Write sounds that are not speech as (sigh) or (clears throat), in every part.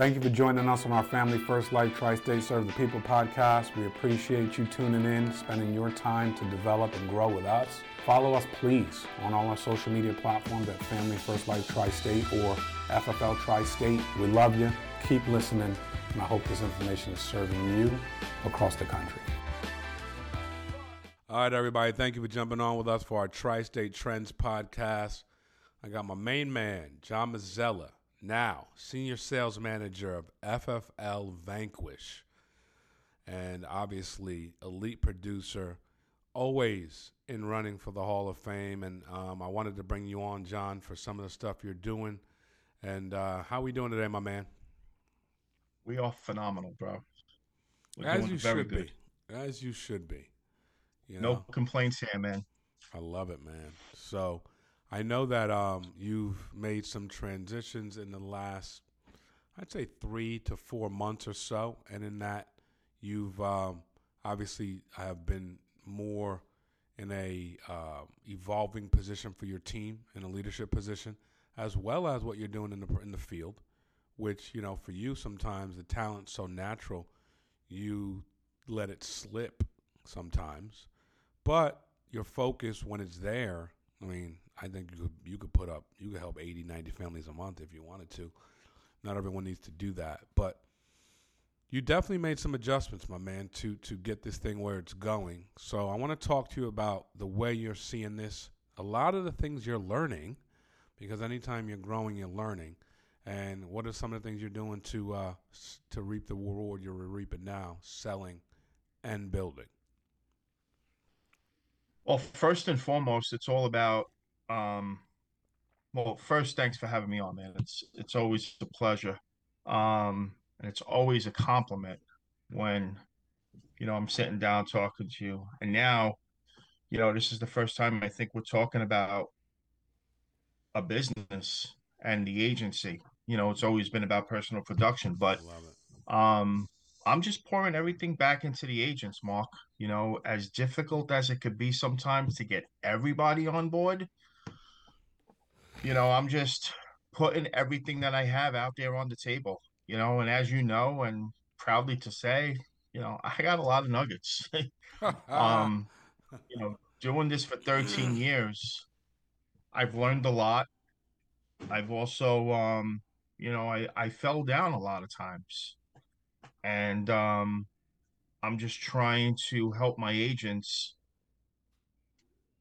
Thank you for joining us on our Family First Life Tri State Serve the People podcast. We appreciate you tuning in, spending your time to develop and grow with us. Follow us, please, on all our social media platforms at Family First Life Tri State or FFL Tri State. We love you. Keep listening, and I hope this information is serving you across the country. All right, everybody. Thank you for jumping on with us for our Tri State Trends podcast. I got my main man, John Mazzella, now Senior Sales Manager of FFL Vanquish, and obviously elite producer, always in running for the Hall of Fame. And um, I wanted to bring you on, John, for some of the stuff you're doing. And uh, how we doing today, my man? We are phenomenal, bro. We're As you should good. be. As you should be. You know? No complaints here, man. I love it, man. So I know that um, you've made some transitions in the last, I'd say, three to four months or so, and in that you've um, obviously have been more in a uh, evolving position for your team in a leadership position, as well as what you're doing in the in the field. Which you know, for you, sometimes the talent's so natural, you let it slip sometimes but your focus when it's there, I mean, I think you could, you could put up, you could help 80, 90 families a month if you wanted to. Not everyone needs to do that, but you definitely made some adjustments, my man, to to get this thing where it's going. So I want to talk to you about the way you're seeing this. A lot of the things you're learning, because anytime you're growing, you're learning. And what are some of the things you're doing to uh, to reap the reward you're reaping now, selling and building? Well, first and foremost, it's all about. Um, well, first, thanks for having me on, man. It's it's always a pleasure, um, and it's always a compliment when, you know, I'm sitting down talking to you. And now, you know, this is the first time I think we're talking about a business and the agency. You know, it's always been about personal production, but um, I'm just pouring everything back into the agents, Mark. You know, as difficult as it could be sometimes to get everybody on board, you know, I'm just putting everything that I have out there on the table, you know, and as you know, and proudly to say, you know, (laughs) I got a lot of nuggets. (laughs) um, you know, doing this for 13 (laughs) years, I've learned a lot. I've also, um, you know, I, I fell down a lot of times and um, I'm just trying to help my agents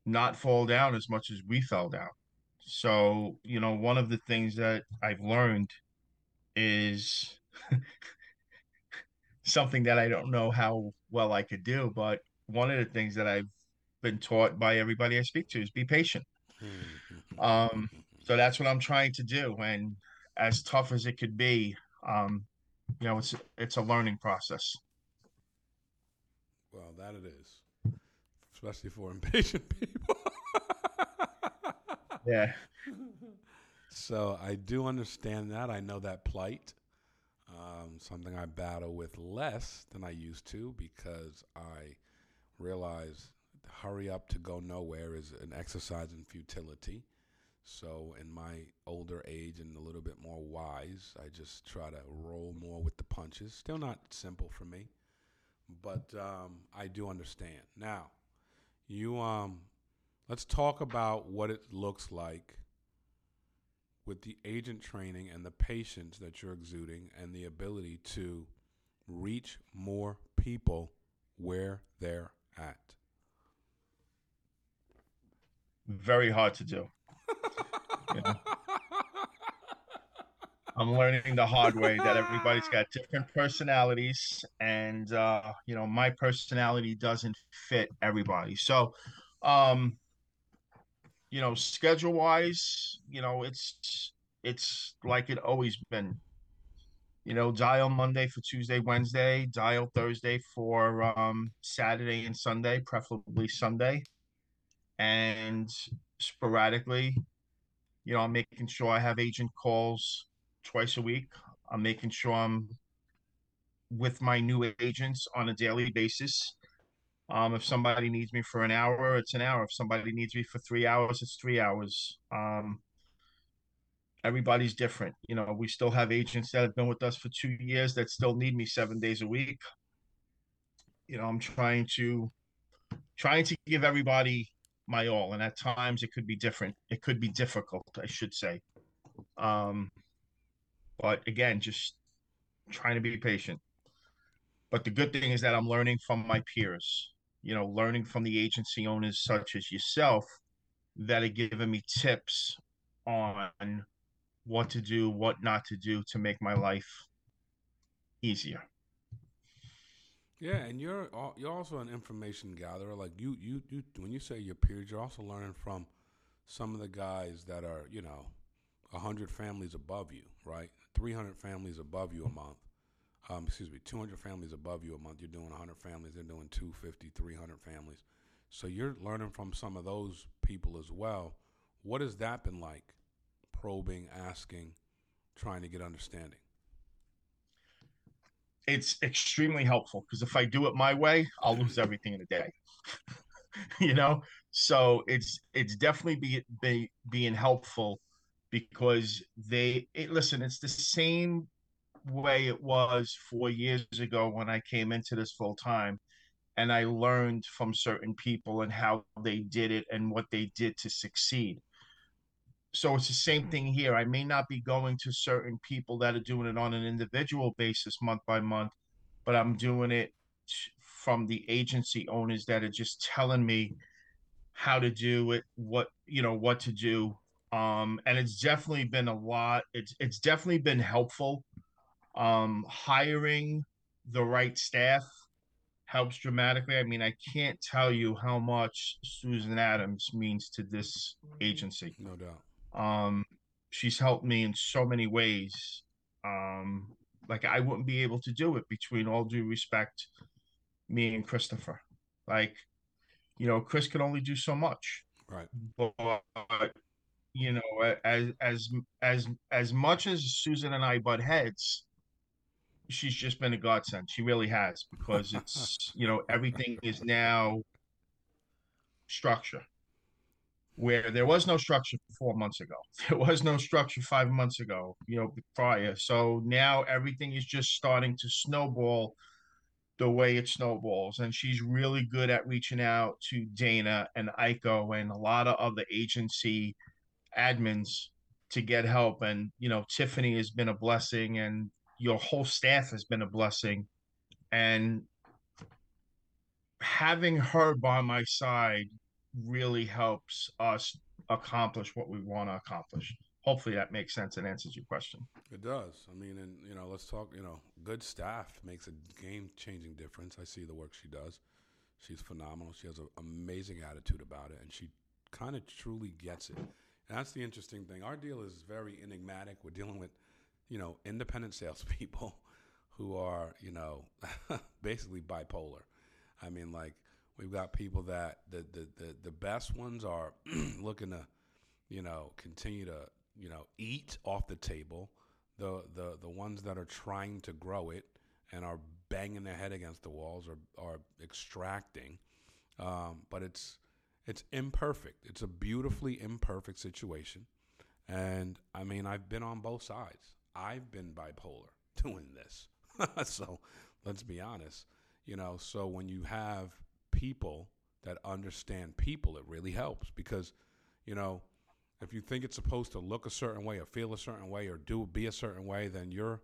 not fall down as much as we fell down. So, you know, one of the things that I've learned is (laughs) something that I don't know how well I could do, but one of the things that I've been taught by everybody I speak to is be patient. um, so that's what I'm trying to do. And as tough as it could be, um, you know, it's it's a learning process. Well, that it is, especially for impatient (laughs) people. (laughs) yeah. So I do understand that. I know that plight. Um, something I battle with less than I used to because I realize hurry up to go nowhere is an exercise in futility. So, in my older age and a little bit more wise, I just try to roll more with the punches. Still not simple for me, but um, I do understand. Now, you um, let's talk about what it looks like with the agent training and the patience that you're exuding and the ability to reach more people where they're at. Very hard to do. (laughs) I'm learning the hard way that everybody's got different personalities, and uh, you know, my personality doesn't fit everybody. So, um, you know, schedule wise, you know, it's it's like it always been. You know, dial Monday for Tuesday, Wednesday, dial Thursday for um, Saturday and Sunday, preferably Sunday, and sporadically you know, I'm making sure I have agent calls twice a week. I'm making sure I'm with my new agents on a daily basis. Um, if somebody needs me for an hour, it's an hour. If somebody needs me for three hours, it's three hours. Um, everybody's different. You know, we still have agents that have been with us for two years that still need me seven days a week. You know, I'm trying to trying to give everybody my all, and at times it could be different. It could be difficult, I should say. Um, but again, just trying to be patient. But the good thing is that I'm learning from my peers. You know, learning from the agency owners such as yourself that are giving me tips on what to do, what not to do to make my life easier. Yeah, and you're you're also an information gatherer. Like you, you, you. When you say your peers, you're also learning from some of the guys that are, you know, hundred families above you, right? Three hundred families above you a month. Um, excuse me, 200 families above you a month. You're doing 100 families. They're doing 250, 300 families. So you're learning from some of those people as well. What has that been like? Probing, asking, trying to get understanding it's extremely helpful because if I do it my way, I'll lose everything in a day. (laughs) you know, so it's it's definitely be, be being helpful because they it, listen. It's the same way it was four years ago when I came into this full time, and I learned from certain people and how they did it and what they did to succeed so it's the same thing here. I may not be going to certain people that are doing it on an individual basis month by month, but I'm doing it from the agency owners that are just telling me how to do it, what you know, what to do. Um, and it's definitely been a lot. It's it's definitely been helpful. Um, hiring the right staff helps dramatically. I mean, I can't tell you how much Susan Adams means to this agency. No doubt. Um, she's helped me in so many ways. Um, like I wouldn't be able to do it between all due respect, me and Christopher. Like, you know, Chris can only do so much. Right. But you know, as as as as much as Susan and I butt heads, she's just been a godsend. She really has because it's (laughs) you know everything is now structure where there was no structure four months ago. (laughs) There was no structure five months ago, you know, prior. So now everything is just starting to snowball the way it snowballs. And she's really good at reaching out to Dana and Ico and a lot of other agency admins to get help. And, you know, Tiffany has been a blessing and your whole staff has been a blessing. And having her by my side really helps us accomplish what we want to accomplish. Hopefully that makes sense and answers your question. It does. I mean, and you know, let's talk. You know, good staff makes a game-changing difference. I see the work she does. She's phenomenal. She has an amazing attitude about it, and she kind of truly gets it. And that's the interesting thing. Our deal is very enigmatic. We're dealing with, you know, independent salespeople (laughs) who are, you know, (laughs) basically bipolar. I mean, like We've got people that the the the, the best ones are (clears throat) looking to, you know, continue to you know eat off the table. The the the ones that are trying to grow it and are banging their head against the walls are are extracting. Um, but it's it's imperfect. It's a beautifully imperfect situation. And I mean, I've been on both sides. I've been bipolar (laughs) doing this. (laughs) so let's be honest. You know, so when you have people that understand people, it really helps because, you know, if you think it's supposed to look a certain way or feel a certain way or do be a certain way, then you're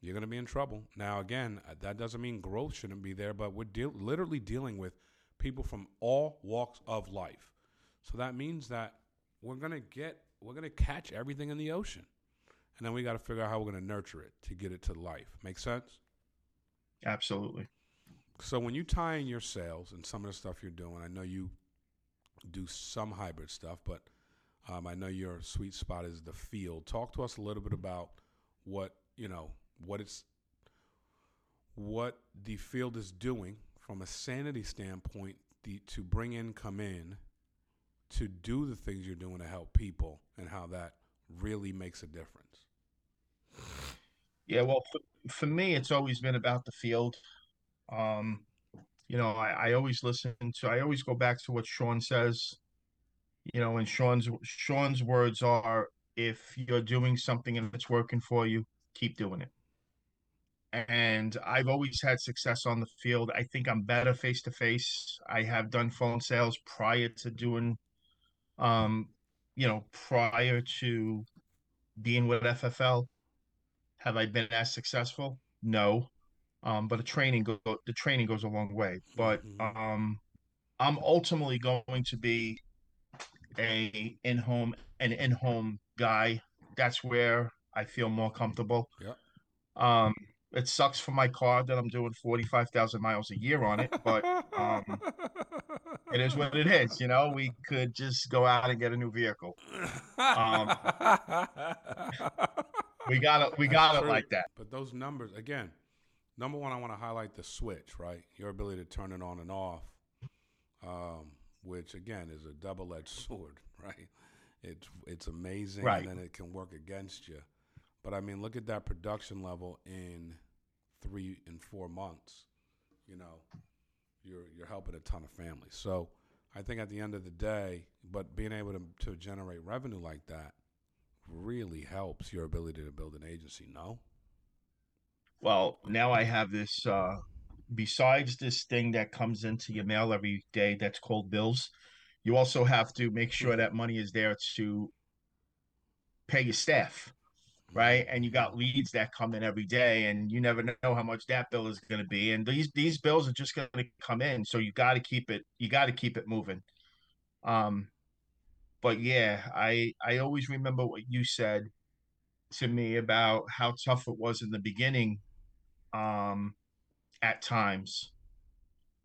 you're going to be in trouble. Now, again, uh, that doesn't mean growth shouldn't be there, but we're de- literally dealing with people from all walks of life. So that means that we're going to get we're going to catch everything in the ocean. And then we got to figure out how we're going to nurture it to get it to life. Make sense? Absolutely. So when you tie in your sales and some of the stuff you're doing, I know you do some hybrid stuff, but um, I know your sweet spot is the field. Talk to us a little bit about what you know, what it's, what the field is doing from a sanity standpoint the, to bring in, come in, to do the things you're doing to help people, and how that really makes a difference. Yeah, well, for, for me, it's always been about the field. Um, you know, I, I always listen to, I always go back to what Sean says, you know, and Sean's, Sean's words are, if you're doing something and it's working for you, keep doing it. And I've always had success on the field. I think I'm better face to face. I have done phone sales prior to doing, um, you know, prior to being with FFL. Have I been as successful? No. Um, but the training go the training goes a long way. But Mhm. um, I'm ultimately going to be a in-home an in-home guy. That's where I feel more comfortable. Yep. Um, it sucks for my car that I'm doing 45,000 miles a year on it, but um, it is what it is. You know, we could just go out and get a new vehicle. Um, We got it. We got it like that. But those numbers, again, number one, I want to highlight the switch, right? Your ability to turn it on and off, um, which again is a double-edged (laughs) sword, right? It's it's amazing, Right. and then it can work against you. But I mean, look at that production level in three and four months. You know, you're you're helping a ton of families. So I think at the end of the day, but being able to to generate revenue like that really helps your ability to build an agency. No. Well, now I have this. Uh, besides this thing that comes into your mail every day, that's called bills. You also have to make sure that money is there to pay your staff. Right? And you got leads that come in every day, and you never know how much that bill is going to be. And these these bills are just going to come in, so you got to keep it you got to keep it moving. Um, but yeah, I I always remember what you said to me about how tough it was in the beginning, um, at times,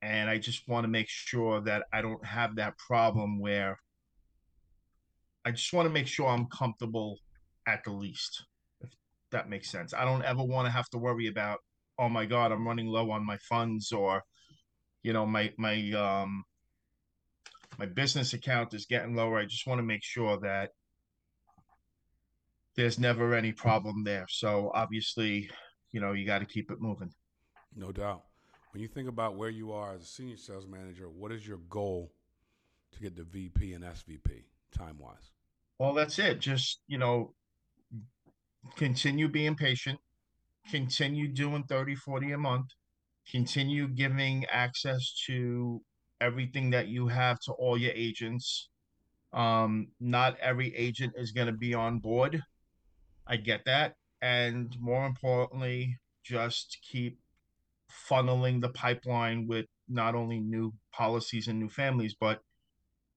and I just want to make sure that I don't have that problem where. I just want to make sure I'm comfortable at the least that makes sense. I don't ever want to have to worry about, oh my God, I'm running low on my funds or, you know, my my um my business account is getting lower. I just want to make sure that there's never any problem there. So obviously, you know, you got to keep it moving. No doubt. When you think about where you are as a senior sales manager, what is your goal to get to VP and SVP time wise? Well, that's it. Just, you know, continue being patient, continue doing 30, 40 a month, continue giving access to everything that you have to all your agents. Um, not every agent is going to be on board. I get that. And more importantly, just keep funneling the pipeline with not only new policies and new families, but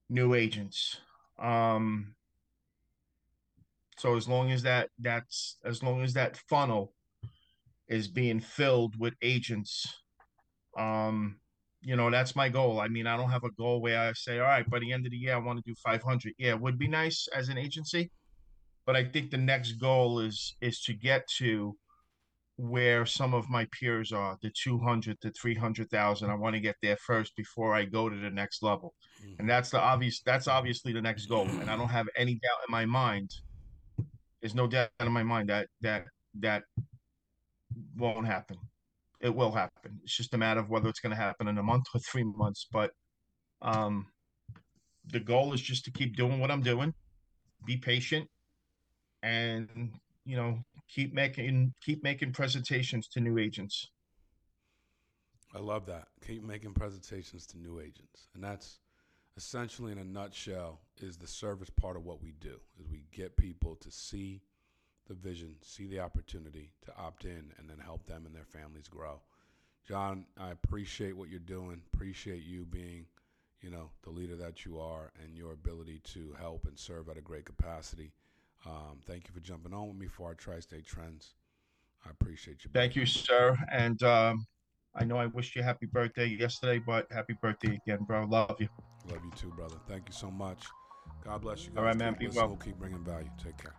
new agents. Um, so as long as that that's as long as that funnel is being filled with agents, um, you know, that's my goal. I mean, I don't have a goal where I say, all right, by the end of the year, I want to do 500. Yeah, it would be nice as an agency, but I think the next goal is is to get to where some of my peers are, the 200 to 300,000. I want to get there first before I go to the next level. And that's the obvious that's obviously the next goal. And I don't have any doubt in my mind. There's no doubt in my mind that that that won't happen. It will happen. It's just a matter of whether it's going to happen in a month or 3 months, but um the goal is just to keep doing what I'm doing. Be patient and you know keep making keep making presentations to new agents I love that. Keep making presentations to new agents. And that's essentially in a nutshell is the service part of what we do is we get people to see the vision, see the opportunity to opt in and then help them and their families grow. John, I appreciate what you're doing. Appreciate you being, you know, the leader that you are and your ability to help and serve at a great capacity. Um, thank you for jumping on with me for our tri-state trends. I appreciate you. thank you sir and um i know i wished you happy birthday yesterday but happy birthday again bro love you Love you too, brother. Thank you so much. God bless you guys. All right, man. Keep Be. We'll keep bringing value. Take care.